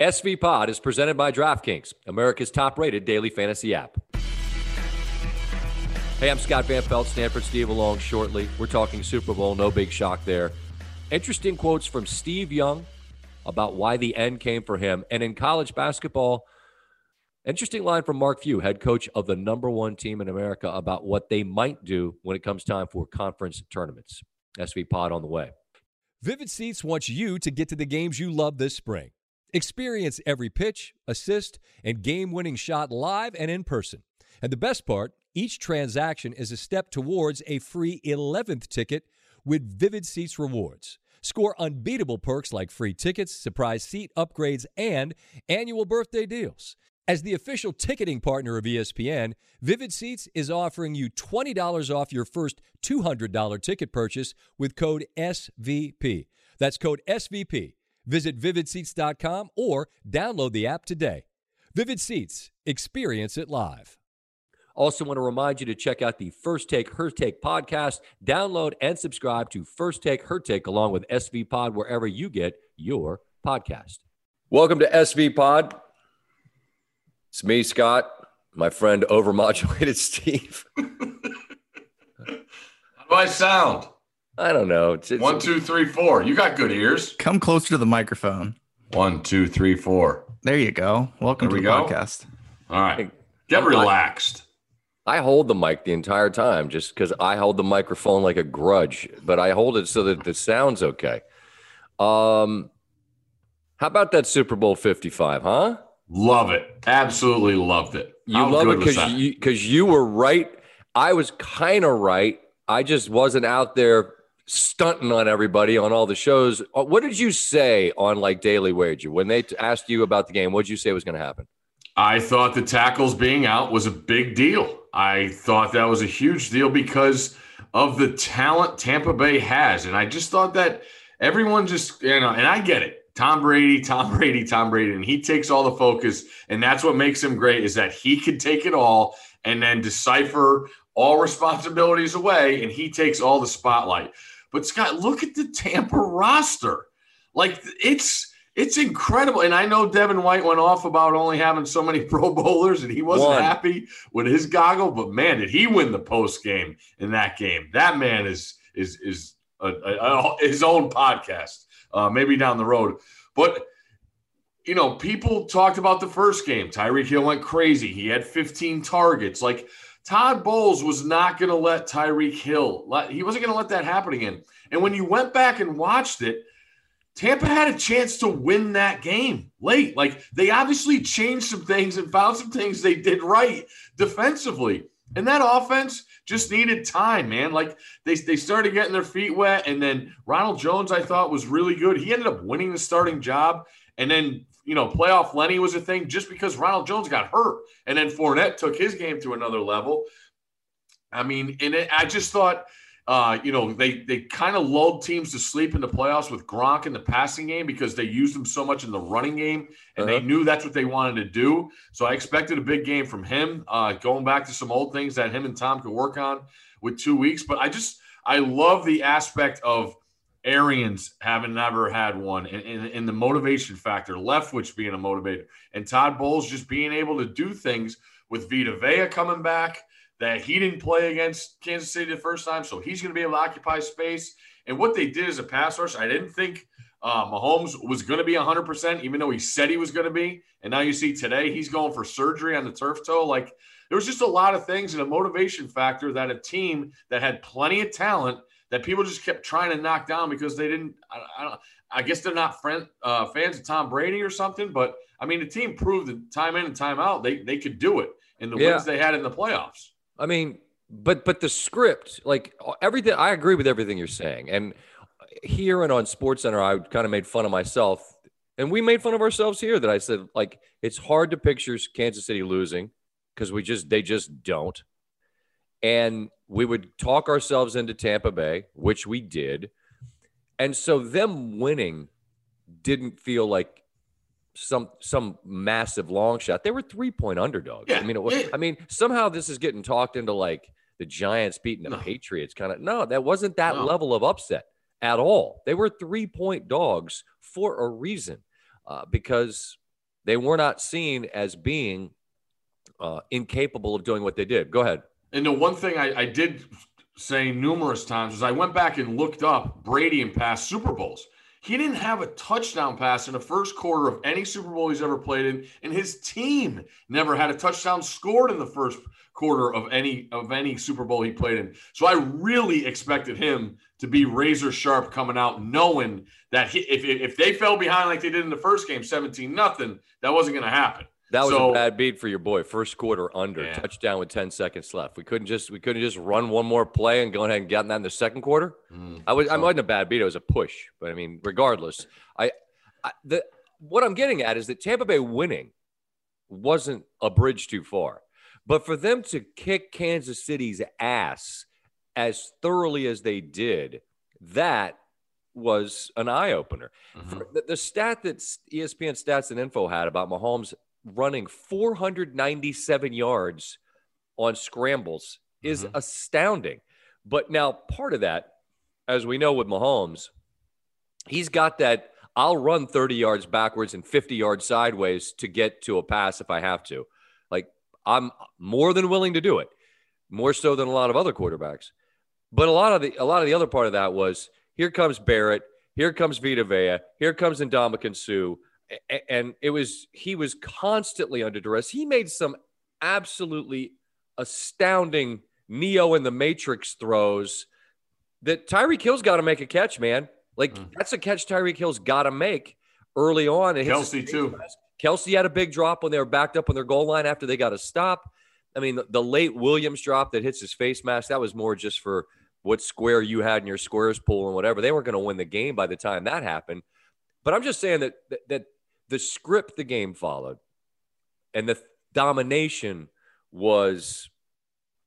SV Pod is presented by DraftKings, America's top rated daily fantasy app. Hey, I'm Scott Van Pelt, Stanford Steve along shortly. We're talking Super Bowl, no big shock there. Interesting quotes from Steve Young about why the end came for him. And in college basketball, interesting line from Mark Few, head coach of the number one team in America, about what they might do when it comes time for conference tournaments. SV Pod on the way. Vivid Seats wants you to get to the games you love this spring. Experience every pitch, assist, and game winning shot live and in person. And the best part, each transaction is a step towards a free 11th ticket with Vivid Seats rewards. Score unbeatable perks like free tickets, surprise seat upgrades, and annual birthday deals. As the official ticketing partner of ESPN, Vivid Seats is offering you $20 off your first $200 ticket purchase with code SVP. That's code SVP Visit vividseats.com or download the app today. Vivid Seats, experience it live. Also, want to remind you to check out the First Take Her Take podcast. Download and subscribe to First Take Her Take along with SV Pod wherever you get your podcast. Welcome to SV Pod. It's me, Scott, my friend Overmodulated Steve. How do I sound? I don't know. It's, it's, One, two, three, four. You got good ears. Come closer to the microphone. One, two, three, four. There you go. Welcome there to the go. podcast. All right. Get relaxed. I hold the mic the entire time just because I hold the microphone like a grudge, but I hold it so that the sound's okay. Um, how about that Super Bowl 55, huh? Love it. Absolutely loved it. You How love it because you, cause you were right. I was kind of right. I just wasn't out there stunting on everybody on all the shows. Uh, what did you say on like Daily Wager when they asked you about the game? What did you say was going to happen? I thought the tackles being out was a big deal. I thought that was a huge deal because of the talent Tampa Bay has, and I just thought that everyone just you know, and I get it. Tom Brady, Tom Brady, Tom Brady, and he takes all the focus, and that's what makes him great is that he can take it all and then decipher all responsibilities away, and he takes all the spotlight. But Scott, look at the Tampa roster. Like it's it's incredible. And I know Devin White went off about only having so many Pro Bowlers, and he wasn't One. happy with his goggle. But man, did he win the post game in that game? That man is is is a, a, a, his own podcast. Uh, maybe down the road, but you know, people talked about the first game. Tyreek Hill went crazy. He had 15 targets. Like Todd Bowles was not going to let Tyreek Hill, he wasn't going to let that happen again. And when you went back and watched it, Tampa had a chance to win that game late. Like they obviously changed some things and found some things they did right defensively. And that offense just needed time, man. Like they, they started getting their feet wet. And then Ronald Jones, I thought, was really good. He ended up winning the starting job. And then you know, playoff Lenny was a thing just because Ronald Jones got hurt. And then Fournette took his game to another level. I mean, and it, I just thought, uh, you know, they they kind of lulled teams to sleep in the playoffs with Gronk in the passing game because they used him so much in the running game, and uh-huh. they knew that's what they wanted to do. So I expected a big game from him, uh, going back to some old things that him and Tom could work on with two weeks. But I just I love the aspect of Arians having never had one, and, and, the motivation factor, Leftwich being a motivator, and Todd Bowles just being able to do things with Vita Vea coming back that he didn't play against Kansas City the first time, so he's going to be able to occupy space. And what they did as a pass rush, I didn't think uh, Mahomes was going to be 100%, even though he said he was going to be. And now you see today he's going for surgery on the turf toe. Like there was just a lot of things and a motivation factor that a team that had plenty of talent – that people just kept trying to knock down because they didn't. I, I don't. I guess they're not friend, uh, fans of Tom Brady or something. But I mean, the team proved that time in and time out they they could do it in the yeah. wins they had in the playoffs. I mean, but but the script, like everything, I agree with everything you're saying. And here and on Sports Center, I kind of made fun of myself, and we made fun of ourselves here. That I said like it's hard to picture Kansas City losing because we just they just don't. And we would talk ourselves into Tampa Bay, which we did. And so them winning didn't feel like some some massive long shot. They were three point underdogs. Yeah. I mean, it was, I mean, somehow this is getting talked into like the Giants beating the no. Patriots. Kind of no, that wasn't that no. level of upset at all. They were three point dogs for a reason, uh, because they were not seen as being uh, incapable of doing what they did. Go ahead. And the one thing I, I did say numerous times was I went back and looked up Brady in past Super Bowls. He didn't have a touchdown pass in the first quarter of any Super Bowl he's ever played in, and his team never had a touchdown scored in the first quarter of any of any Super Bowl he played in. So I really expected him to be razor sharp coming out, knowing that he, if if they fell behind like they did in the first game, seventeen nothing, that wasn't going to happen. That was so, a bad beat for your boy. First quarter under yeah. touchdown with ten seconds left. We couldn't just we couldn't just run one more play and go ahead and get that in the second quarter. Mm, I was so. I wasn't a bad beat. It was a push. But I mean, regardless, I, I the what I'm getting at is that Tampa Bay winning wasn't a bridge too far, but for them to kick Kansas City's ass as thoroughly as they did, that was an eye opener. Mm-hmm. The, the, stat that ESPN Stats and Info had about Mahomes running 497 yards on scrambles is mm-hmm. astounding. But now, part of that, as we know with Mahomes, he's got that I'll run 30 yards backwards and 50 yards sideways to get to a pass if I have to. Like, I'm more than willing to do it, more so than a lot of other quarterbacks. But a lot of the a lot of the other part of that was here comes Barrett, here comes Vita Vea, here comes Ndamukong Suh and it was he was constantly under duress. He made some absolutely astounding Neo in the Matrix throws that Tyreek Hill's got to make a catch, man. Like mm. that's a catch Tyreek Hill's got to make early on. And Kelce too. Kelce had a big drop when they were backed up on their goal line after they got a stop. I mean, the, the late Williams drop that hits his face mask that was more just for what square you had in your squares pool and whatever. They weren't going to win the game by the time that happened. But I'm just saying that that, that the script the game followed and the domination was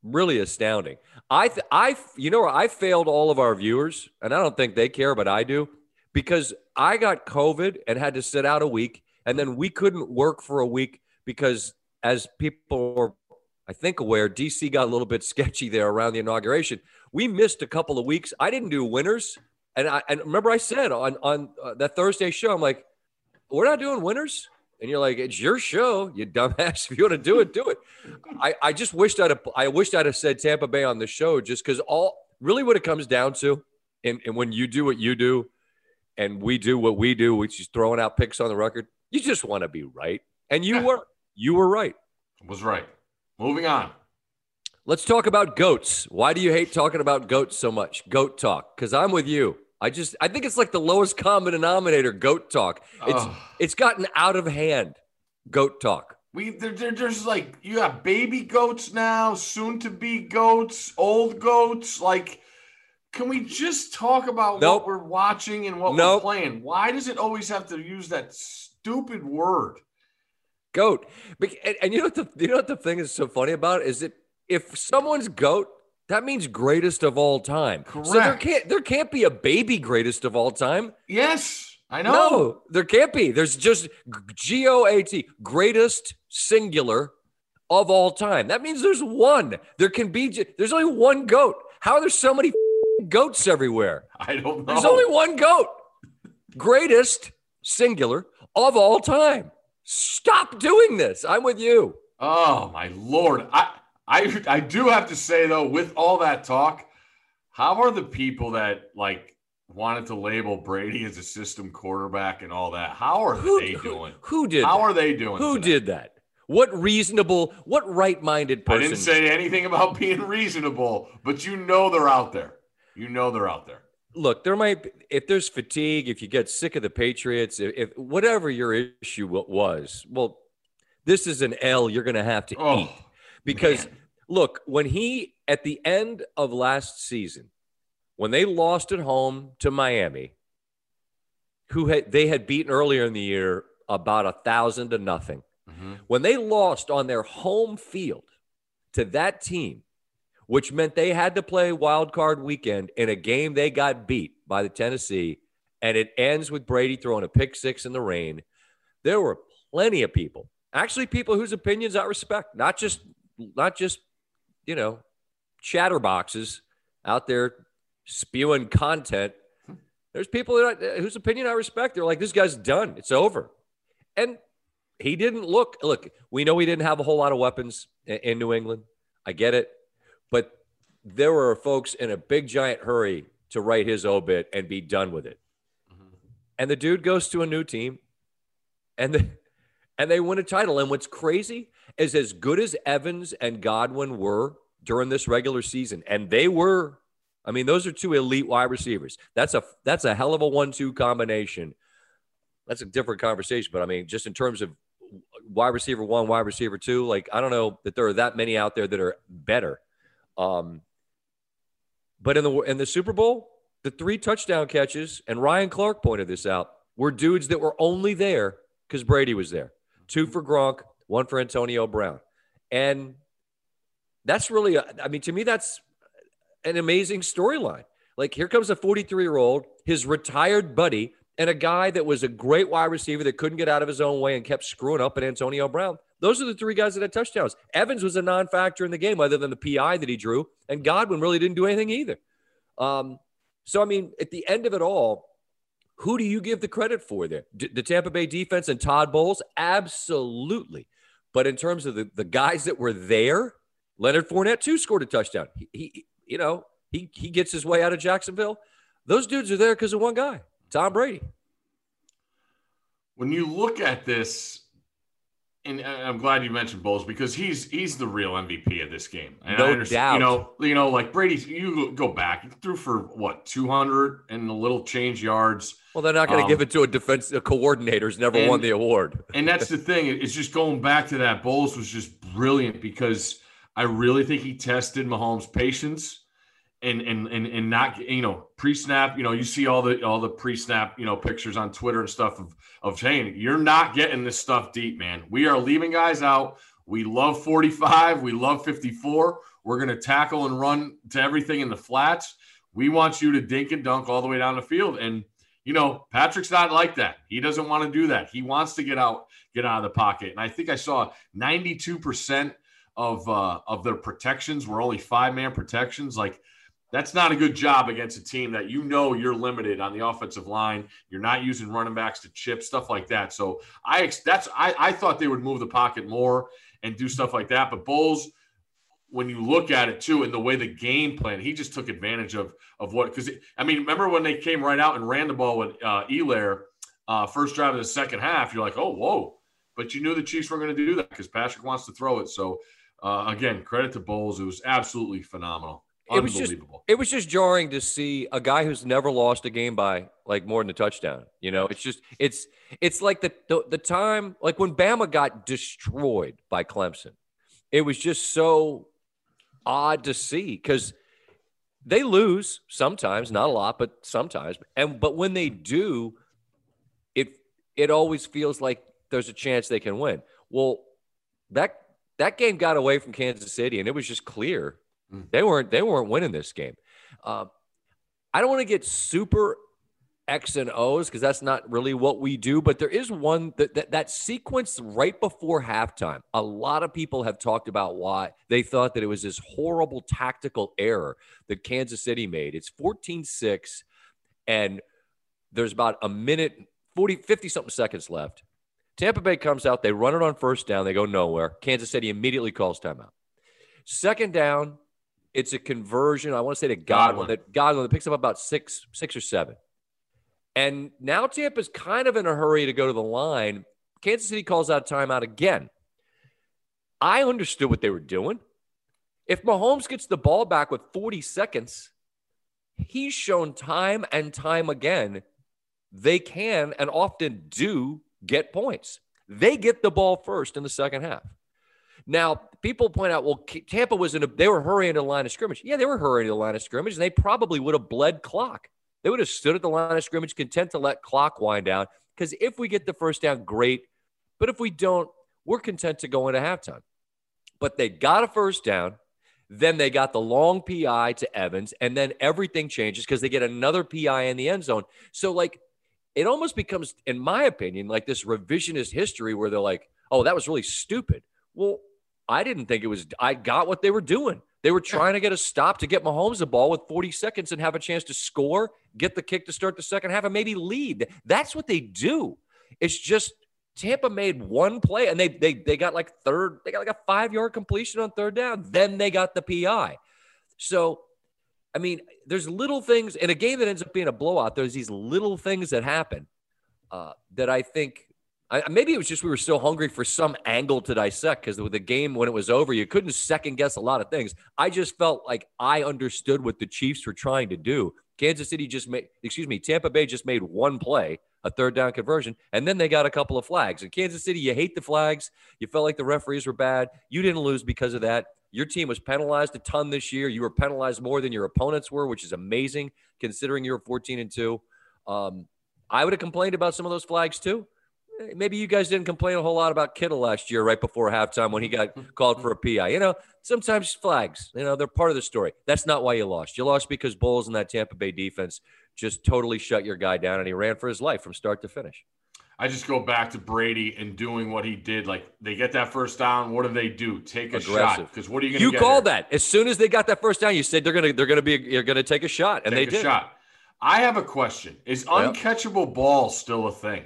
really astounding. I, th- I, you know, I failed all of our viewers, and I don't think they care, but I do, because I got COVID and had to sit out a week, and then we couldn't work for a week because, as people are, I think, aware, DC got a little bit sketchy there around the inauguration. We missed a couple of weeks. I didn't do winners, and I and remember I said on on uh, that Thursday show, I'm like, we're not doing winners. And you're like, it's your show, you dumbass. If you want to do it, do it. I, I just wished I'd have, I wished I'd have said Tampa Bay on the show just because all really what it comes down to, and, and when you do what you do, and we do what we do, which is throwing out picks on the record, you just want to be right. And you were, you were right. Was right. Moving on. Let's talk about goats. Why do you hate talking about goats so much? Goat talk. Because I'm with you. I just I think it's like the lowest common denominator. Goat talk. It's it's gotten out of hand. Goat talk. We there, there, there's like you have baby goats now, soon to be goats, old goats. Like, can we just talk about nope. what we're watching and what nope. we're playing? Why does it always have to use that stupid word? Goat. And, and you know what the you know what the thing is so funny about it? is that if someone's goat that means greatest of all time. Correct. So there can't there can't be a baby greatest of all time. Yes, I know. No, there can't be. There's just G O A T, greatest singular of all time. That means there's one. There can be there's only one goat. How are there so many goats everywhere? I don't know. There's only one goat. Greatest singular of all time. Stop doing this. I'm with you. Oh my lord. I I I do have to say though, with all that talk, how are the people that like wanted to label Brady as a system quarterback and all that? How are who, they doing? Who, who did? How that? are they doing? Who today? did that? What reasonable, what right-minded person? I didn't say anything about being reasonable, but you know they're out there. You know they're out there. Look, there might be, if there's fatigue, if you get sick of the Patriots, if, if whatever your issue was, well, this is an L you're going to have to oh. eat because Man. look, when he at the end of last season, when they lost at home to Miami, who had they had beaten earlier in the year about a thousand to nothing. Mm-hmm. When they lost on their home field to that team, which meant they had to play wild card weekend in a game they got beat by the Tennessee, and it ends with Brady throwing a pick six in the rain. There were plenty of people, actually people whose opinions I respect, not just not just, you know, chatterboxes out there spewing content. There's people that I, whose opinion I respect. They're like, this guy's done. It's over. And he didn't look. Look, we know he didn't have a whole lot of weapons in, in New England. I get it, but there were folks in a big giant hurry to write his obit and be done with it. Mm-hmm. And the dude goes to a new team, and the, and they win a title. And what's crazy is as good as Evans and Godwin were during this regular season, and they were. I mean, those are two elite wide receivers. That's a that's a hell of a one-two combination. That's a different conversation, but I mean, just in terms of wide receiver one, wide receiver two, like I don't know that there are that many out there that are better. Um, but in the in the Super Bowl, the three touchdown catches, and Ryan Clark pointed this out, were dudes that were only there because Brady was there. Two for Gronk, one for Antonio Brown. And that's really, I mean, to me, that's an amazing storyline. Like, here comes a 43 year old, his retired buddy, and a guy that was a great wide receiver that couldn't get out of his own way and kept screwing up at Antonio Brown. Those are the three guys that had touchdowns. Evans was a non factor in the game other than the PI that he drew, and Godwin really didn't do anything either. Um, so, I mean, at the end of it all, who do you give the credit for there? D- the Tampa Bay defense and Todd Bowles? Absolutely. But in terms of the, the guys that were there, Leonard Fournette too scored a touchdown. He, he you know, he, he gets his way out of Jacksonville. Those dudes are there because of one guy, Tom Brady. When you look at this, and I'm glad you mentioned Bowles because he's he's the real MVP of this game. And no doubt. You know, you know, like Brady, you go back, he threw for what 200 and a little change yards. Well, they're not going to um, give it to a defense a coordinator who's never and, won the award. and that's the thing. It's just going back to that. Bowles was just brilliant because I really think he tested Mahomes' patience and and and and not you know pre-snap you know you see all the all the pre-snap you know pictures on twitter and stuff of of saying you're not getting this stuff deep man we are leaving guys out we love 45 we love 54 we're going to tackle and run to everything in the flats we want you to dink and dunk all the way down the field and you know patrick's not like that he doesn't want to do that he wants to get out get out of the pocket and i think i saw 92% of uh of their protections were only five man protections like that's not a good job against a team that you know you're limited on the offensive line. You're not using running backs to chip stuff like that. So I that's I, I thought they would move the pocket more and do stuff like that. But Bowles, when you look at it too, and the way the game plan, he just took advantage of of what because I mean, remember when they came right out and ran the ball with uh, Helaire uh, first drive of the second half? You're like, oh whoa, but you knew the Chiefs were going to do that because Patrick wants to throw it. So uh, again, credit to Bowles, it was absolutely phenomenal it was just it was just jarring to see a guy who's never lost a game by like more than a touchdown. You know, it's just it's it's like the the, the time like when Bama got destroyed by Clemson. It was just so odd to see because they lose sometimes, not a lot, but sometimes. And but when they do, it it always feels like there's a chance they can win. Well, that that game got away from Kansas City, and it was just clear Mm. They weren't they weren't winning this game. Uh, I don't want to get super X and O's because that's not really what we do. But there is one that, that that sequence right before halftime. A lot of people have talked about why they thought that it was this horrible tactical error that Kansas City made. It's 14-6 and there's about a minute 40 50 something seconds left. Tampa Bay comes out, they run it on first down, they go nowhere. Kansas City immediately calls timeout. Second down, it's a conversion. I want to say to Godwin, Godwin. that Godwin that picks up about six, six or seven. And now Tampa's kind of in a hurry to go to the line. Kansas City calls out timeout again. I understood what they were doing. If Mahomes gets the ball back with 40 seconds, he's shown time and time again they can and often do get points. They get the ball first in the second half. Now, people point out, well, Tampa was in a, they were hurrying to the line of scrimmage. Yeah, they were hurrying to the line of scrimmage, and they probably would have bled clock. They would have stood at the line of scrimmage, content to let clock wind down. Because if we get the first down, great. But if we don't, we're content to go into halftime. But they got a first down. Then they got the long PI to Evans, and then everything changes because they get another PI in the end zone. So, like, it almost becomes, in my opinion, like this revisionist history where they're like, oh, that was really stupid. Well, I didn't think it was. I got what they were doing. They were trying to get a stop to get Mahomes the ball with 40 seconds and have a chance to score, get the kick to start the second half, and maybe lead. That's what they do. It's just Tampa made one play and they they they got like third, they got like a five yard completion on third down. Then they got the PI. So, I mean, there's little things in a game that ends up being a blowout. There's these little things that happen uh, that I think I, maybe it was just we were so hungry for some angle to dissect because with the game when it was over, you couldn't second guess a lot of things. I just felt like I understood what the Chiefs were trying to do. Kansas City just made, excuse me, Tampa Bay just made one play, a third down conversion, and then they got a couple of flags. In Kansas City, you hate the flags. You felt like the referees were bad. You didn't lose because of that. Your team was penalized a ton this year. You were penalized more than your opponents were, which is amazing considering you're 14 and two. Um, I would have complained about some of those flags too maybe you guys didn't complain a whole lot about Kittle last year, right before halftime when he got mm-hmm. called for a mm-hmm. PI. You know, sometimes flags, you know, they're part of the story. That's not why you lost. You lost because Bowles and that Tampa Bay defense just totally shut your guy down and he ran for his life from start to finish. I just go back to Brady and doing what he did. Like they get that first down, what do they do? Take a Aggressive. shot because what are you going to? You called that as soon as they got that first down. You said they're going to they're going to be you're going to take a shot, and take they did. Shot. I have a question: Is uncatchable yep. ball still a thing?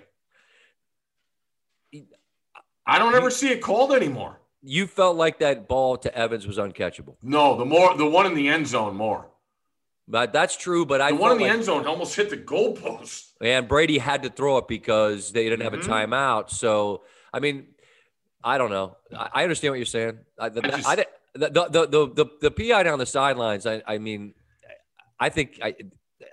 I don't ever see it called anymore. You felt like that ball to Evans was uncatchable. No, the more the one in the end zone more. But that's true. But I the one in the like, end zone almost hit the goalpost. And Brady had to throw it because they didn't have mm-hmm. a timeout. So I mean, I don't know. I, I understand what you're saying. I, the, I just, the, the, the, the, the PI down the sidelines. I, I mean, I think I,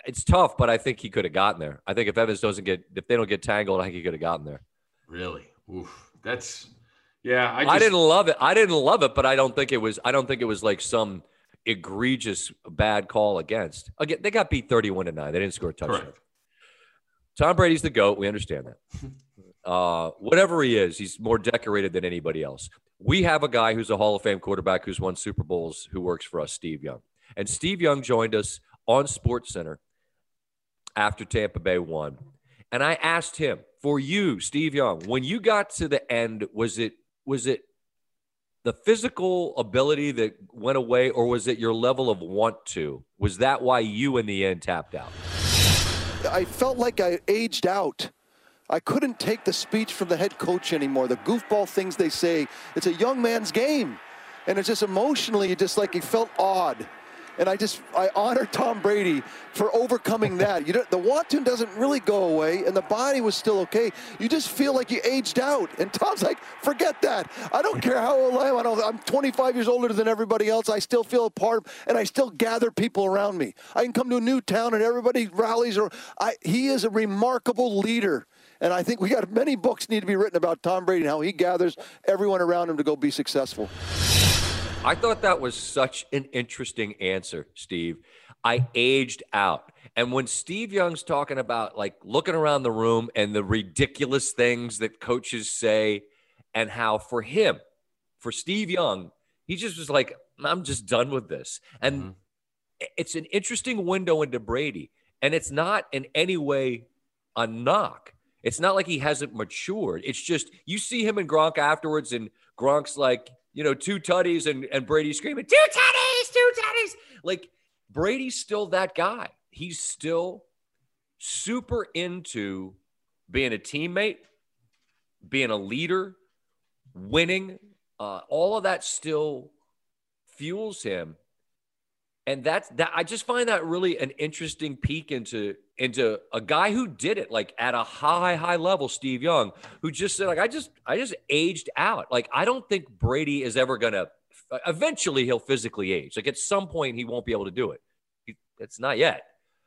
it's tough, but I think he could have gotten there. I think if Evans doesn't get, if they don't get tangled, I think he could have gotten there. Really? Oof that's yeah. I, just, I didn't love it. I didn't love it, but I don't think it was. I don't think it was like some egregious bad call against. Again, they got beat thirty-one to nine. They didn't score a touchdown. Correct. Tom Brady's the goat. We understand that. Uh, whatever he is, he's more decorated than anybody else. We have a guy who's a Hall of Fame quarterback who's won Super Bowls who works for us, Steve Young. And Steve Young joined us on Sports Center after Tampa Bay won. And I asked him, for you, Steve Young, when you got to the end, was it was it the physical ability that went away, or was it your level of want to? Was that why you in the end tapped out? I felt like I aged out. I couldn't take the speech from the head coach anymore. The goofball things they say. It's a young man's game. And it's just emotionally, just like he felt odd. And I just I honor Tom Brady for overcoming that. You know, the wanton doesn't really go away, and the body was still okay. You just feel like you aged out. And Tom's like, forget that. I don't care how old I am. I don't, I'm 25 years older than everybody else. I still feel a part, of, and I still gather people around me. I can come to a new town, and everybody rallies. Or I, he is a remarkable leader. And I think we got many books need to be written about Tom Brady and how he gathers everyone around him to go be successful. I thought that was such an interesting answer, Steve. I aged out. And when Steve Young's talking about like looking around the room and the ridiculous things that coaches say, and how for him, for Steve Young, he just was like, I'm just done with this. And mm-hmm. it's an interesting window into Brady. And it's not in any way a knock. It's not like he hasn't matured. It's just you see him and Gronk afterwards, and Gronk's like, you know, two tutties and, and Brady screaming, two tutties, two tutties. Like Brady's still that guy. He's still super into being a teammate, being a leader, winning. Uh, all of that still fuels him. And that's that I just find that really an interesting peek into into a guy who did it like at a high high level steve young who just said like i just i just aged out. Like i don't think brady is ever gonna eventually he'll physically age. Like at some point he won't be able to do it. It's not yet.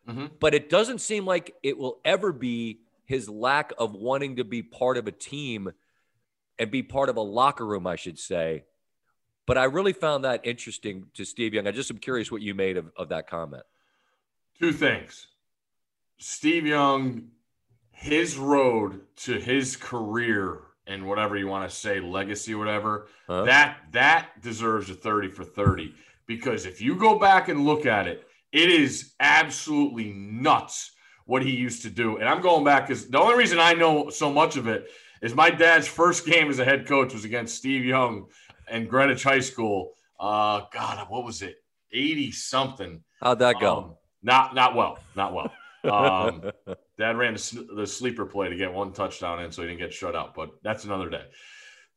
Mm-hmm. but it doesn't seem like it will ever be his lack of wanting to be part of a team and be part of a locker room i should say. But i really found that interesting to steve young. I just am curious what you made of, of that comment. Two things Steve Young, his road to his career and whatever you want to say, legacy, whatever, huh? that that deserves a 30 for 30. Because if you go back and look at it, it is absolutely nuts what he used to do. And I'm going back because the only reason I know so much of it is my dad's first game as a head coach was against Steve Young and Greenwich High School. Uh, God, what was it? 80 something. How'd that go? Um, not not well, not well. Um, Dad ran the sleeper play to get one touchdown in, so he didn't get shut out. But that's another day.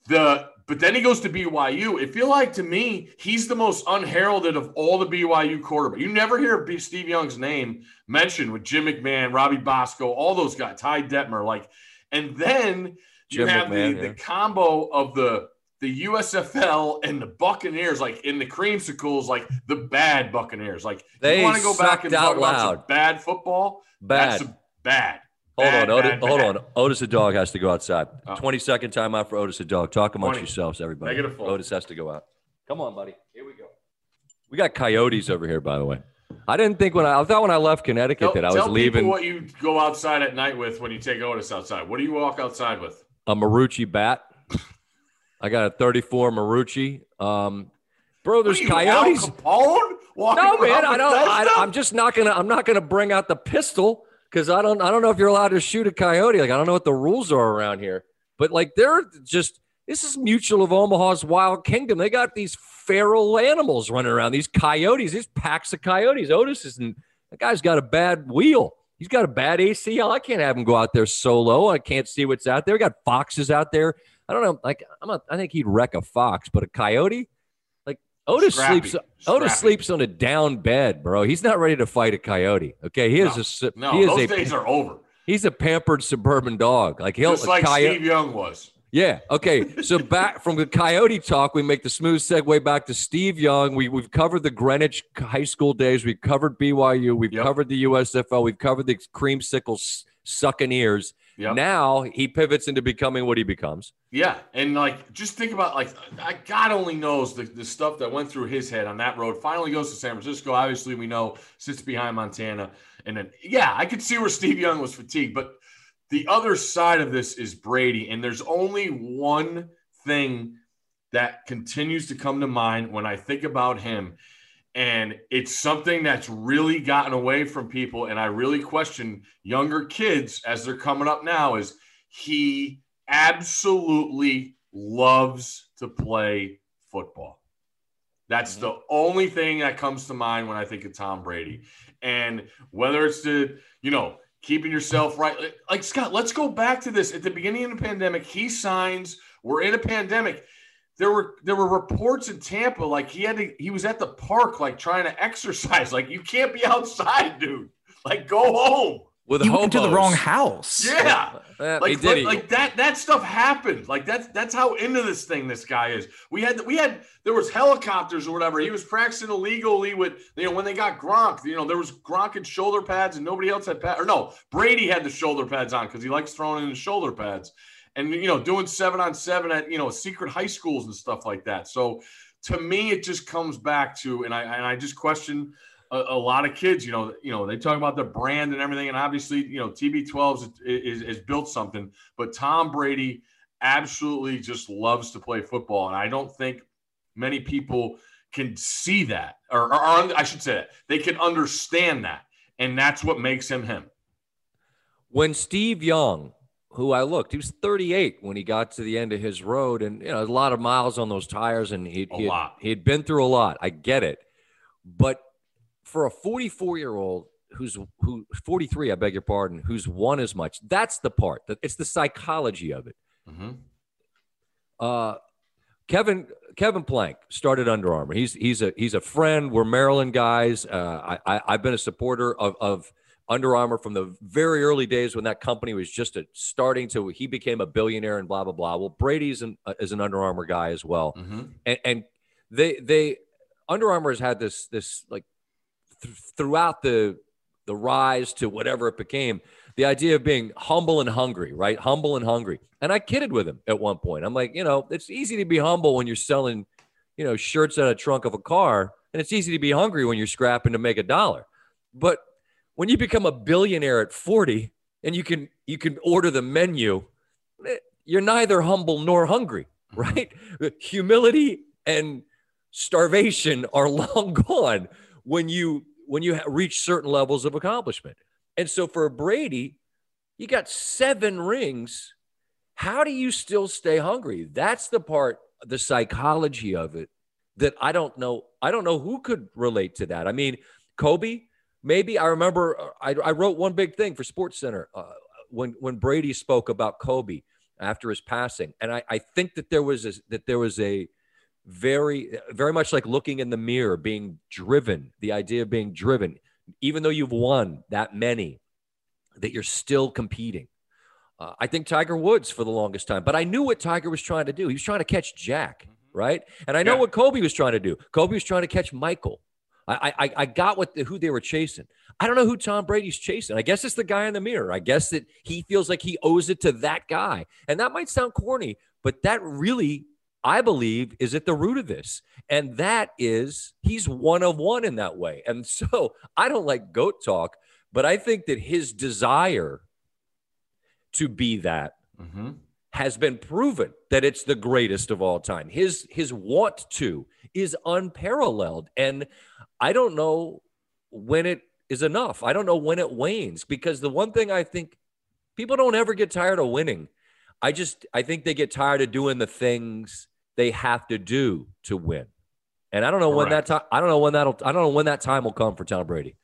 The but then he goes to BYU. It feel like to me he's the most unheralded of all the BYU quarterbacks. You never hear Steve Young's name mentioned with Jim McMahon, Robbie Bosco, all those guys, Ty Detmer, like, and then you Jim have McMahon, the, yeah. the combo of the the USFL and the Buccaneers, like in the creamsicles, like the bad Buccaneers. Like they you want to go back and talk loud. about some bad football? Bad. That's bad. Hold bad, on, Otis, bad, hold bad. on. Otis the dog has to go outside. Oh. 20 second timeout for Otis the dog. Talk amongst 20. yourselves, everybody. Negative four. Otis has to go out. Come on, buddy. Here we go. We got coyotes over here, by the way. I didn't think when I, I thought when I left Connecticut tell, that I was leaving. what you go outside at night with when you take Otis outside. What do you walk outside with? A Marucci bat. I got a 34 Marucci. Um, bro, there's coyotes. no, man, I don't. I, I'm just not gonna. I'm not gonna bring out the pistol because I don't. I don't know if you're allowed to shoot a coyote. Like I don't know what the rules are around here. But like they're just. This is Mutual of Omaha's Wild Kingdom. They got these feral animals running around. These coyotes. These packs of coyotes. Otis isn't. That guy's got a bad wheel. He's got a bad ACL. I can't have him go out there solo. I can't see what's out there. We got foxes out there. I don't know. Like I'm a, I think he'd wreck a fox, but a coyote, like Otis Scrappy. sleeps. Scrappy. Otis sleeps on a down bed, bro. He's not ready to fight a coyote. Okay, he is no, a. No, he is those a, days are over. He's a pampered suburban dog. Like he'll just like coyote, Steve Young was. Yeah. Okay. So back from the Coyote talk, we make the smooth segue back to Steve Young. We we've covered the Greenwich high school days. We've covered BYU. We've yep. covered the USFL. We've covered the creamsicles sucking ears. Yep. Now he pivots into becoming what he becomes. Yeah, and like just think about like God only knows the, the stuff that went through his head on that road. Finally goes to San Francisco. Obviously, we know sits behind Montana, and then yeah, I could see where Steve Young was fatigued. But the other side of this is Brady, and there's only one thing that continues to come to mind when I think about him, and it's something that's really gotten away from people. And I really question younger kids as they're coming up now is he absolutely loves to play football. That's mm-hmm. the only thing that comes to mind when I think of Tom Brady. And whether it's the, you know, keeping yourself right, like Scott, let's go back to this. At the beginning of the pandemic, he signs, we're in a pandemic there were there were reports in Tampa like he had to he was at the park like trying to exercise. Like you can't be outside, dude. Like go home. With you went to the wrong house. Yeah, uh, like, like, like, that that stuff happened. Like that's that's how into this thing this guy is. We had we had there was helicopters or whatever. He was practicing illegally with you know when they got Gronk. You know there was Gronk and shoulder pads and nobody else had pads. Or no, Brady had the shoulder pads on because he likes throwing in the shoulder pads and you know doing seven on seven at you know secret high schools and stuff like that. So to me, it just comes back to and I and I just question a, a lot of kids. You know, you know they talk about the brand and everything, and obviously you know TB12 is, is, is built something, but Tom Brady absolutely just loves to play football, and I don't think many people can see that, or, or, or I should say that they can understand that, and that's what makes him him. When Steve Young who I looked. He was 38 when he got to the end of his road, and you know, a lot of miles on those tires, and he he had, he had been through a lot. I get it, but for a 44 year old who's who 43, I beg your pardon, who's won as much, that's the part. That it's the psychology of it. Mm-hmm. Uh, Kevin Kevin Plank started Under Armour. He's he's a he's a friend. We're Maryland guys. Uh, I, I have been a supporter of of under Armour from the very early days when that company was just a, starting to, he became a billionaire and blah, blah, blah. Well, Brady's an, uh, is an Under Armour guy as well. Mm-hmm. And, and, they, they, Under Armour has had this, this like th- throughout the, the rise to whatever it became, the idea of being humble and hungry, right? Humble and hungry. And I kidded with him at one point. I'm like, you know, it's easy to be humble when you're selling, you know, shirts out of trunk of a car. And it's easy to be hungry when you're scrapping to make a dollar. But when you become a billionaire at 40 and you can you can order the menu eh, you're neither humble nor hungry mm-hmm. right? Humility and starvation are long gone when you when you reach certain levels of accomplishment. And so for brady you got seven rings. How do you still stay hungry? That's the part the psychology of it that i don't know i don't know who could relate to that. I mean kobe maybe I remember uh, I, I wrote one big thing for Sports Center uh, when when Brady spoke about Kobe after his passing, and I, I think that there was a, that there was a very very much like looking in the mirror, being driven. The idea of being driven, even though you've won that many, that you're still competing. Uh, I think Tiger Woods for the longest time, but I knew what Tiger was trying to do. He was trying to catch Jack, mm-hmm. right? And I know yeah. what Kobe was trying to do. Kobe was trying to catch Michael. I, I, I got what the, who they were chasing. I don't know who Tom Brady's chasing. I guess it's the guy in the mirror. I guess that he feels like he owes it to that guy. And that might sound corny, but that really, I believe, is at the root of this. And that is he's one of one in that way. And so I don't like goat talk, but I think that his desire to be that mm-hmm. Has been proven that it's the greatest of all time. His his want to is unparalleled. And I don't know when it is enough. I don't know when it wanes because the one thing I think people don't ever get tired of winning. I just I think they get tired of doing the things they have to do to win. And I don't know Correct. when that time I don't know when that'll I don't know when that time will come for Tom Brady.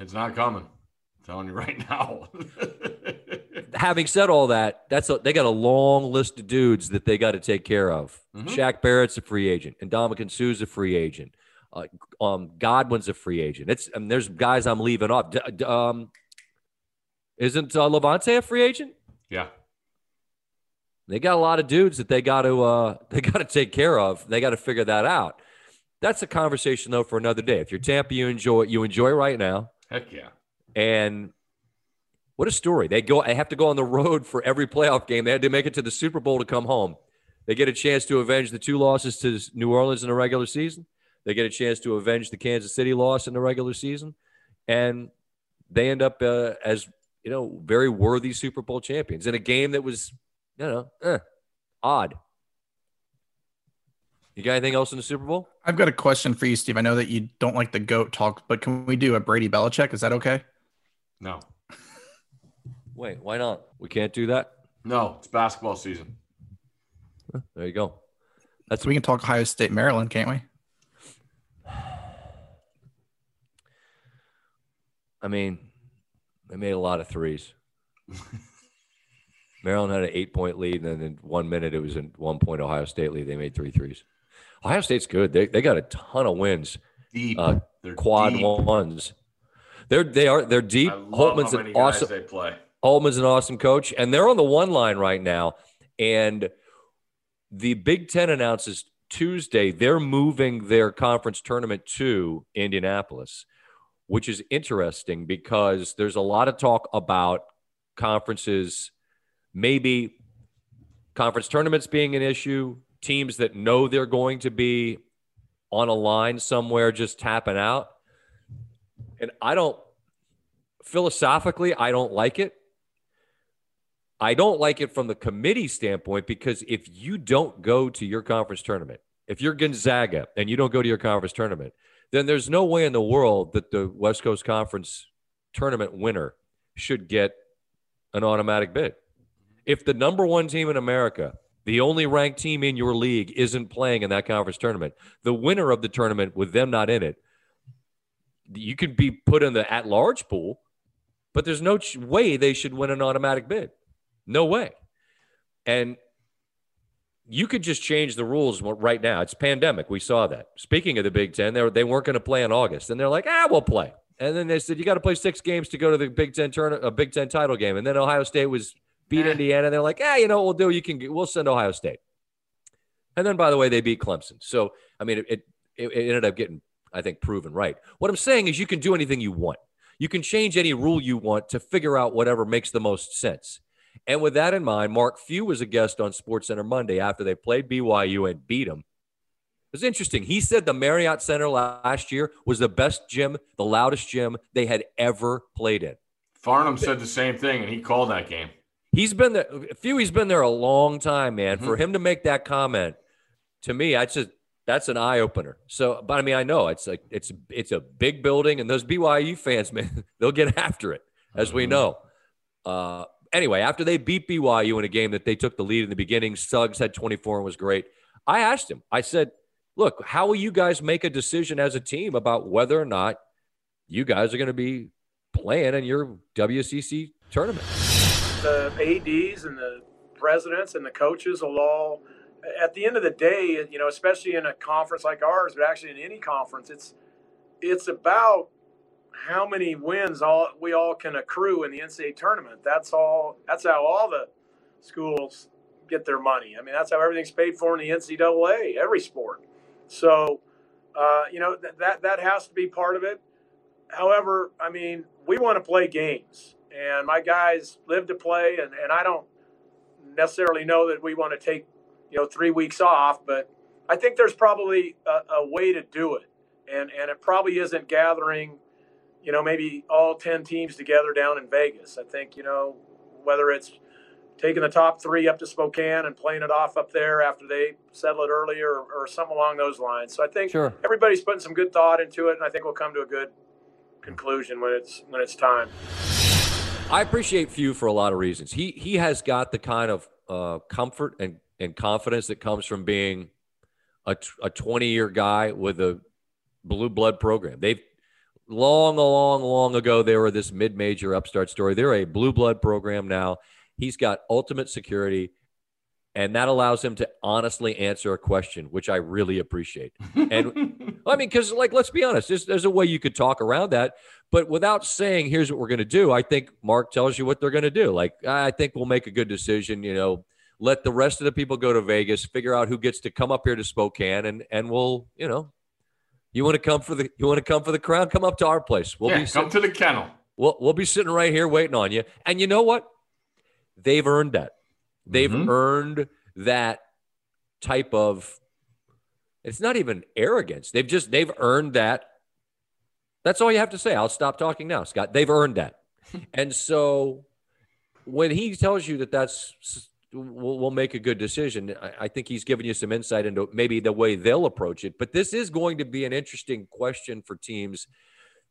It's not coming. I'm telling you right now. Having said all that, that's a, they got a long list of dudes that they got to take care of. Mm-hmm. Shaq Barrett's a free agent, and Ndamukong Suh's a free agent. Uh, um, Godwin's a free agent. It's and there's guys I'm leaving off. D- d- um, isn't uh, Lavonte a free agent? Yeah. They got a lot of dudes that they got to uh, they got to take care of. They got to figure that out. That's a conversation though for another day. If you're Tampa, you enjoy you enjoy right now. Heck yeah. And what a story! They go. They have to go on the road for every playoff game. They had to make it to the Super Bowl to come home. They get a chance to avenge the two losses to New Orleans in the regular season. They get a chance to avenge the Kansas City loss in the regular season, and they end up uh, as you know very worthy Super Bowl champions in a game that was you know eh, odd. You got anything else in the Super Bowl? I've got a question for you, Steve. I know that you don't like the goat talk, but can we do a Brady Belichick? Is that okay? No. Wait, why not? We can't do that. No, it's basketball season. There you go. That's we can talk Ohio State, Maryland, can't we? I mean, they made a lot of threes. Maryland had an eight point lead, and then in one minute it was in one point Ohio State lead. They made three threes. Ohio State's good. They, they got a ton of wins. Deep. Uh, quad deep. ones. They're they are they're deep. Holtmann's an awesome. They play. Holtmann's an awesome coach, and they're on the one line right now. And the Big Ten announces Tuesday they're moving their conference tournament to Indianapolis which is interesting because there's a lot of talk about conferences, maybe conference tournaments being an issue, teams that know they're going to be on a line somewhere just tapping out. And I don't, philosophically, I don't like it. I don't like it from the committee standpoint because if you don't go to your conference tournament, if you're Gonzaga and you don't go to your conference tournament, then there's no way in the world that the West Coast Conference tournament winner should get an automatic bid. If the number one team in America, the only ranked team in your league, isn't playing in that conference tournament, the winner of the tournament with them not in it, you could be put in the at large pool, but there's no way they should win an automatic bid. No way. And you could just change the rules right now. It's pandemic. We saw that. Speaking of the Big Ten, they, were, they weren't going to play in August. And they're like, ah, we'll play. And then they said, you got to play six games to go to the Big Ten turn, a Big Ten title game. And then Ohio State was beat eh. Indiana. They're like, ah, you know what we'll do? You can, we'll send Ohio State. And then, by the way, they beat Clemson. So, I mean, it, it, it ended up getting, I think, proven right. What I'm saying is you can do anything you want. You can change any rule you want to figure out whatever makes the most sense. And with that in mind, Mark Few was a guest on Sports Center Monday after they played BYU and beat them. It was interesting. He said the Marriott Center last year was the best gym, the loudest gym they had ever played in. Farnham said the same thing, and he called that game. He's been there. Few. He's been there a long time, man. Mm-hmm. For him to make that comment, to me, that's just that's an eye opener. So, but I mean, I know it's like it's it's a big building, and those BYU fans, man, they'll get after it, as mm-hmm. we know. Uh, anyway, after they beat BYU in a game that they took the lead in the beginning, Suggs had 24 and was great. I asked him, I said, look, how will you guys make a decision as a team about whether or not you guys are going to be playing in your WCC tournament. The ADs and the presidents and the coaches will all, at the end of the day, you know, especially in a conference like ours, but actually in any conference, it's it's about how many wins all we all can accrue in the NCAA tournament. That's all. That's how all the schools get their money. I mean, that's how everything's paid for in the NCAA, every sport. So, uh, you know, that, that that has to be part of it. However, I mean, we want to play games, and my guys live to play, and, and I don't necessarily know that we want to take, you know, three weeks off, but I think there's probably a, a way to do it, and and it probably isn't gathering, you know, maybe all ten teams together down in Vegas. I think you know whether it's taking the top three up to Spokane and playing it off up there after they settle it earlier or, or something along those lines. So I think Sure. everybody's putting some good thought into it, and I think we'll come to a good conclusion when it's when it's time. I appreciate Few for a lot of reasons. He he has got the kind of uh, comfort and, and confidence that comes from being a, t- a 20 year guy with a blue blood program. They've long, long, long ago, they were this mid major upstart story. They're a blue blood program now. He's got ultimate security, and that allows him to honestly answer a question, which I really appreciate. And I mean, because like, let's be honest, there's, there's a way you could talk around that, but without saying, "Here's what we're going to do," I think Mark tells you what they're going to do. Like, I think we'll make a good decision. You know, let the rest of the people go to Vegas, figure out who gets to come up here to Spokane, and and we'll, you know, you want to come for the you want to come for the crown, come up to our place. We'll yeah, be come sitting, to the kennel. we'll, we'll be sitting right here waiting on you. And you know what? They've earned that. They've Mhm. earned that type of it's not even arrogance. They've just they've earned that. That's all you have to say. I'll stop talking now, Scott. They've earned that. and so when he tells you that that's we'll, we'll make a good decision, I, I think he's given you some insight into maybe the way they'll approach it. But this is going to be an interesting question for teams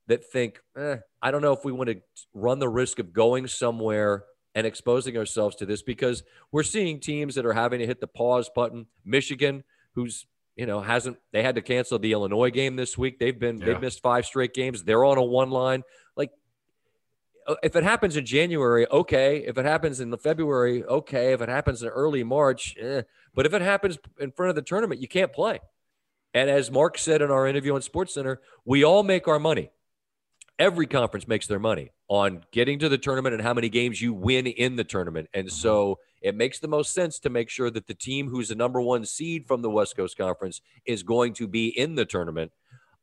that think, eh, I don't know if we want to run the risk of going somewhere and exposing ourselves to this because we're seeing teams that are having to hit the pause button. Michigan, who's you know hasn't they had to cancel the Illinois game this week. They've been Yeah. they've missed five straight games. They're on a one line. Uh, if it happens in January, okay. If it happens in February, okay. If it happens in early March, eh. but if it happens in front of the tournament, you can't play. And as Mark said in our interview on Sports Center, we all make our money. Every conference makes their money on getting to the tournament and how many games you win in the tournament. And so it makes the most sense to make sure that the team who's the number one seed from the West Coast Conference is going to be in the tournament.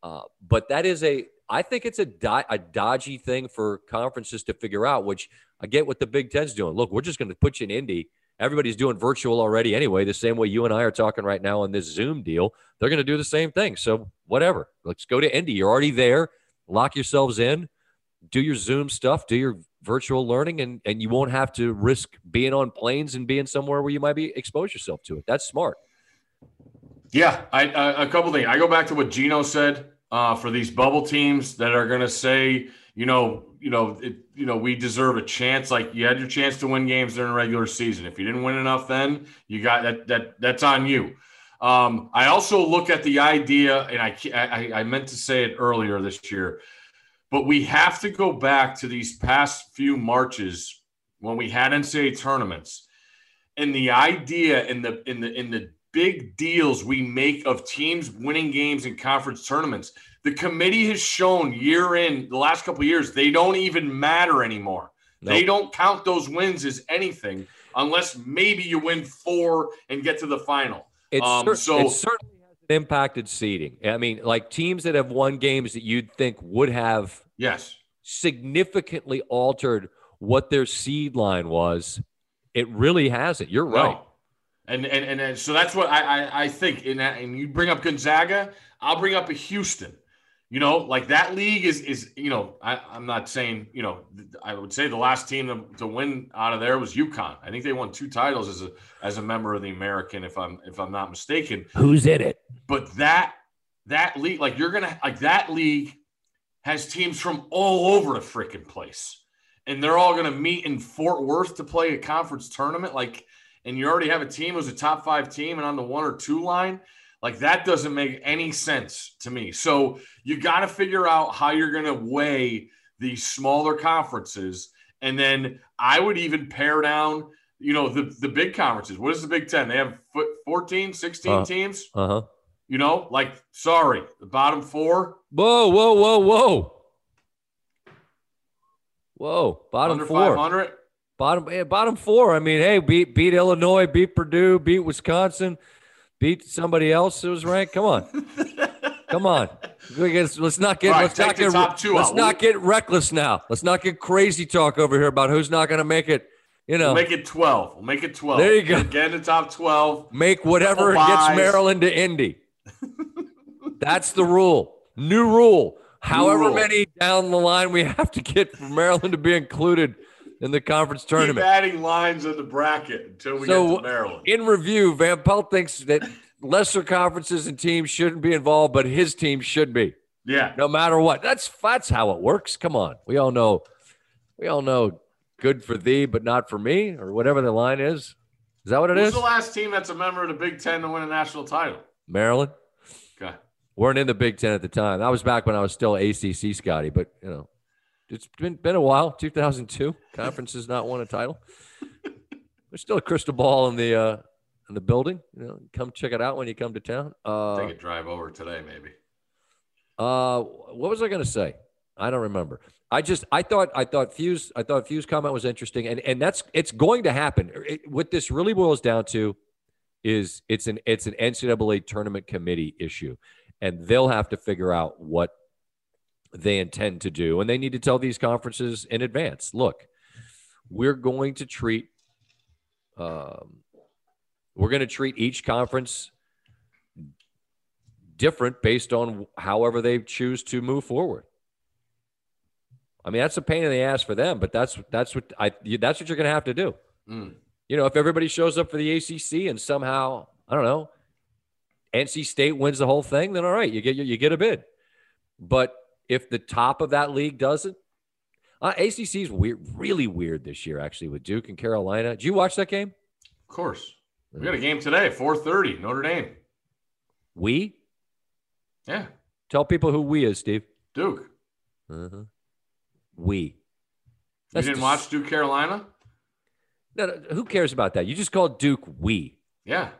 Uh, but that is a, I think it's a, a dodgy thing for conferences to figure out, which I get what the Big Ten's doing. Look, we're just going to put you in Indy. Everybody's doing virtual already anyway, the same way you and I are talking right now on this Zoom deal. They're going to do the same thing. So, whatever. Let's go to Indy. You're already there. Lock yourselves in, do your Zoom stuff, do your virtual learning, and, and you won't have to risk being on planes and being somewhere where you might be expose yourself to it. That's smart. Yeah, I, I, a couple things. I go back to what Gino said uh, for these bubble teams that are going to say, you know, you know, it, you know, we deserve a chance. Like you had your chance to win games during regular season. If you didn't win enough, then you got that. That that's on you. Um, I also look at the idea, and I, I I meant to say it earlier this year, but we have to go back to these past few marches when we had NCAA tournaments, and the idea in the in the in the big deals we make of teams winning games in conference tournaments. The committee has shown year in the last couple of years they don't even matter anymore. They don't count those wins as anything unless maybe you win four and get to the final. It's Um, cer- so- it certainly has impacted seeding. I mean, like teams that have won games that you'd think would have Yes. significantly altered what their seed line was. It really hasn't. You're right. No. And, and and and so that's what I I, I think. And, that- and you bring up Gonzaga, I'll bring up a Houston. You know, like that league is is you know I, I'm not saying you know I would say the last team to, to win out of there was UConn. I think they won two titles as a as a member of the American, if I'm if I'm not mistaken. Who's in it? But that that league, like you're gonna like that league has teams from all over the freaking place, and they're all gonna meet in Fort Worth to play a conference tournament. Like, and you already have a team who's a top five team and on the one or two line. Like that doesn't make any sense to me. So you got to figure out how you're going to weigh these smaller conferences. And then I would even pare down, you know, the, the big conferences. What is the Big Ten? They have 14, 16 Uh, teams. Uh huh. You know, like, sorry, the bottom four, Whoa, whoa, whoa, whoa. Whoa, bottom under four. 500. Bottom eh, bottom four. I mean, hey, beat beat Illinois, beat Purdue, beat Wisconsin, beat somebody else that was ranked. Come on, come on. Let's not get right, let's not get let's out. not get reckless now. Let's not get crazy talk over here about who's not going to make it. You know, We'll make, it 12. We'll make it 12. There you go. Get in the top 12. Make whatever gets. Maryland to Indy. That's the rule. New rule. However rule. many down the line we have to get for Maryland to be included in the conference Keep tournament. adding lines in the bracket until we So, get to Maryland. In review, Van Pelt thinks that lesser conferences and teams shouldn't be involved, but his team should be, Yeah. no matter what. That's that's how it works. Come on, we all know, we all know, good for thee, but not for me, or whatever the line is. Is that what it Who's is? the last team that's a member of the Big Ten to win a national title? Maryland Okay. weren't in the Big Ten at the time. That was back when I was still ACC Scotty, but you know, it's been been a while. 2002 conference has not won a title. There's still a crystal ball in the uh, in the building. You know, come check it out when you come to town. Uh, Take a drive over today, maybe. Uh, what was I going to say? I don't remember. I just I thought I thought Few's I thought Few's comment was interesting, and and that's it's going to happen. It, what this really boils down to is it's an it's an NCAA tournament committee issue, and they'll have to figure out what they intend to do, and they need to tell these conferences in advance. Look, we're going to treat um, we're going to treat each conference different based on however they choose to move forward. I mean, that's a pain in the ass for them, but that's that's what I that's what you're going to have to do. Mm. You know, if everybody shows up for the ACC and somehow I don't know, NC State wins the whole thing, then all right, you get you get a bid. But if the top of that league doesn't, uh, ACC is weird, really weird this year actually with Duke and Carolina. Did you watch that game? Of course. We got a game today, 4:30, Notre Dame. We Yeah. tell people who we is, Steve. Duke. Uh-huh. We. You didn't dis- watch Duke Carolina? No, no, who cares about that? You just called Duke we. Yeah.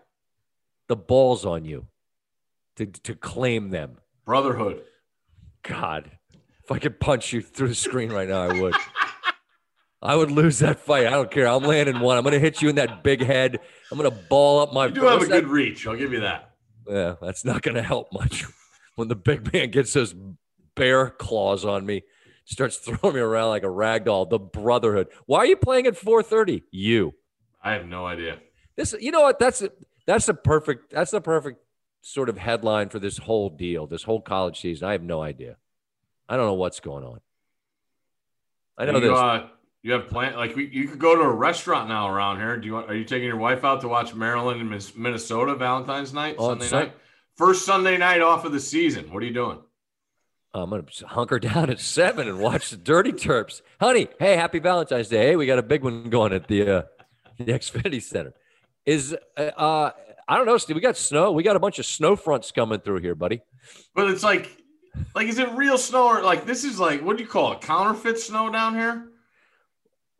The balls on you to, to claim them. Brotherhood. God, if I could punch you through the screen right now, I would. I would lose that fight. I don't care. I'm landing one. I'm going to hit you in that big head. I'm going to ball up my. You do have a what's good reach. I'll give you that. Yeah, that's not going to help much when the big man gets those bear claws on me, starts throwing me around like a rag doll. The Brotherhood. Why are you playing at 4:30? You. I have no idea. This, you know what? That's a, that's the perfect. That's the perfect sort of headline for this whole deal, this whole college season. I have no idea. I don't know what's going on. I know you, this. Uh, you have plan like we, you could go to a restaurant now around here. Do you want? Are you taking your wife out to watch Maryland and Minnesota Valentine's night, On Sunday Sun- night, first Sunday night off of the season? What are you doing? I'm gonna hunker down at seven and watch the Dirty Terps, honey. Hey, happy Valentine's Day. Hey, we got a big one going at the uh, the Xfinity Center. Is uh, uh, I don't know, Steve. We got snow. We got a bunch of snow fronts coming through here, buddy. But it's like, like is it real snow or like this is like what do you call it? Counterfeit snow down here?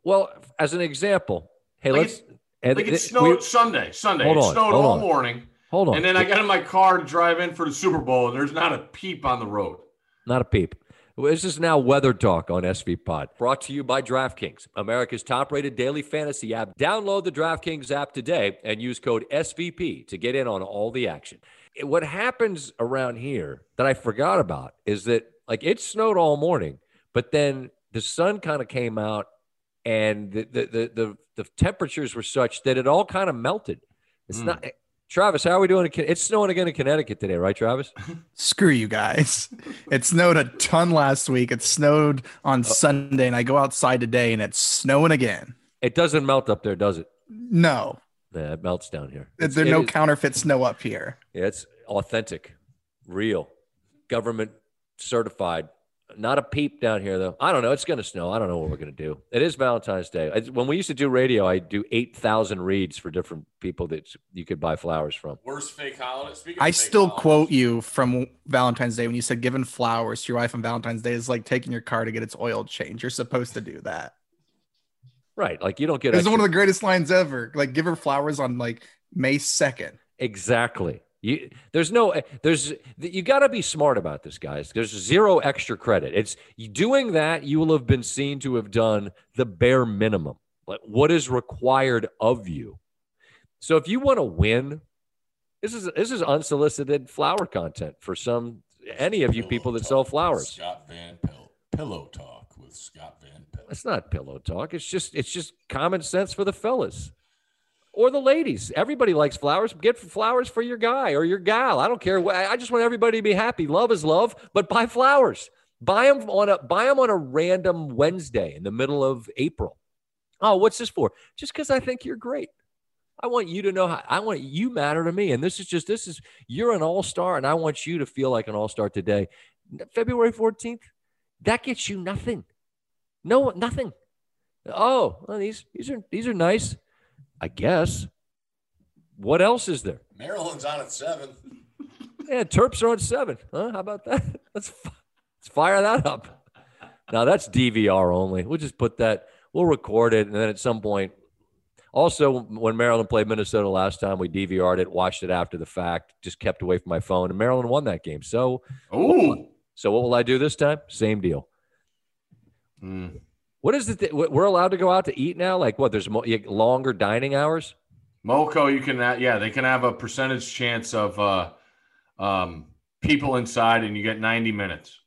Well, as an example, hey, Like let's. Like it snowed we- Sunday. Sunday. Hold it on, snowed all on. morning. hold on. And then I got in my car to drive in for the Super Bowl, and there's not a peep on the road. Not a peep. This is now Weather Talk on SV Pod, brought to you by DraftKings, America's top rated daily fantasy app. Download the DraftKings app today and use code SVP to get in on all the action. What happens around here that I forgot about is that, like, it snowed all morning, but then the sun kind of came out and the, the, the, the, the temperatures were such that it all kind of melted. It's Mm. not. Travis, how are we doing? It's snowing again in Connecticut today, right, Travis? Screw you guys. It snowed a ton last week. It snowed on oh. Sunday, and I go outside today and it's snowing again. It doesn't melt up there, does it? No, Yeah, it melts down here. there's it no is- counterfeit snow up here. Yeah, it's authentic, real, government certified Not a peep down here, though. I don't know. It's going to snow. I don't know what we're going to do. It is Valentine's Day. I, when we used to do radio, I do 8,000 reads for different people that you could buy flowers from. Worst fake holiday. Speaking I fake still holidays, quote you from Valentine's Day when you said giving flowers to your wife on Valentine's Day is like taking your car to get its oil changed. You're supposed to do that. Right. Like you don't get This is extra- one of the greatest lines ever. Like give her flowers on like May 2nd. Exactly. You there's no eh, there's you got to be smart about this, guys. There's zero extra credit. It's doing that. You will have been seen to have done the bare minimum, like what is required of you. So if you want to win, this is this is unsolicited flower content for some any of you people that sell flowers. Scott Van Pill. Pillow talk with Scott Van Pill. It's not pillow talk. It's just it's just common sense for the fellas or the ladies. Everybody likes flowers. Get flowers for your guy or your gal. I don't care. I just want everybody to be happy. Love is love, but buy flowers. Buy them on a buy them on a random Wednesday in the middle of April. Oh, what's this for? Just because I think you're great. I want you to know how I want you matter to me. And this is just this is you're an all-star, and I want you to feel like an all-star today. February 14th, that gets you nothing. No, nothing. Oh, well, these these are these are nice. I guess. What else is there? Maryland's on at seven. Yeah, Terps are on seven. Huh? How about that? Let's let's fire that up. Now that's DVR only. We'll just put that. We'll record it, and then at some point. Also, when Maryland played Minnesota last time, we DVR'd it, watched it after the fact, just kept away from my phone, and Maryland won that game. So, Ooh. so what will I do this time? Same deal. Mm. What is it? That, we're allowed to go out to eat now? Like what? There's mo- longer dining hours. Moco, you can uh, yeah, they can have a percentage chance of uh, um, people inside, and you get ninety minutes.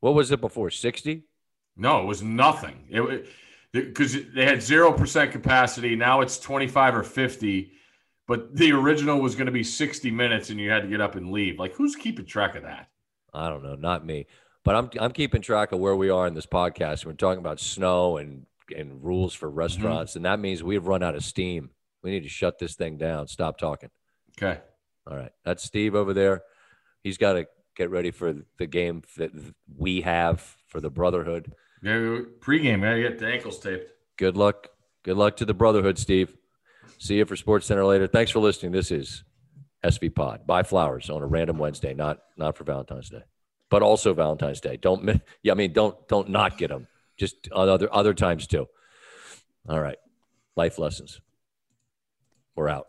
What was it before? Sixty. No, it was nothing. It because they had zero percent capacity. Now it's twenty five or fifty, but the original was going to be sixty minutes, and you had to get up and leave. Like, who's keeping track of that? I don't know, not me. But I'm I'm keeping track of where we are in this podcast. We're talking about snow and and rules for mm-hmm. restaurants, and that means we've run out of steam. We need to shut this thing down. Stop talking. Okay. All right, that's Steve over there. He's got to get ready for the game that we have for the Brotherhood. Yeah, pregame. Gotta get the ankles taped. Good luck. Good luck to the Brotherhood, Steve. See you for Sports Center later. Thanks for listening. This is SV Pod. Buy flowers on a random Wednesday, not not for Valentine's Day, but also Valentine's Day. Don't yeah, I mean don't don't not get them. Just other other times too. All right. Life lessons. We're out.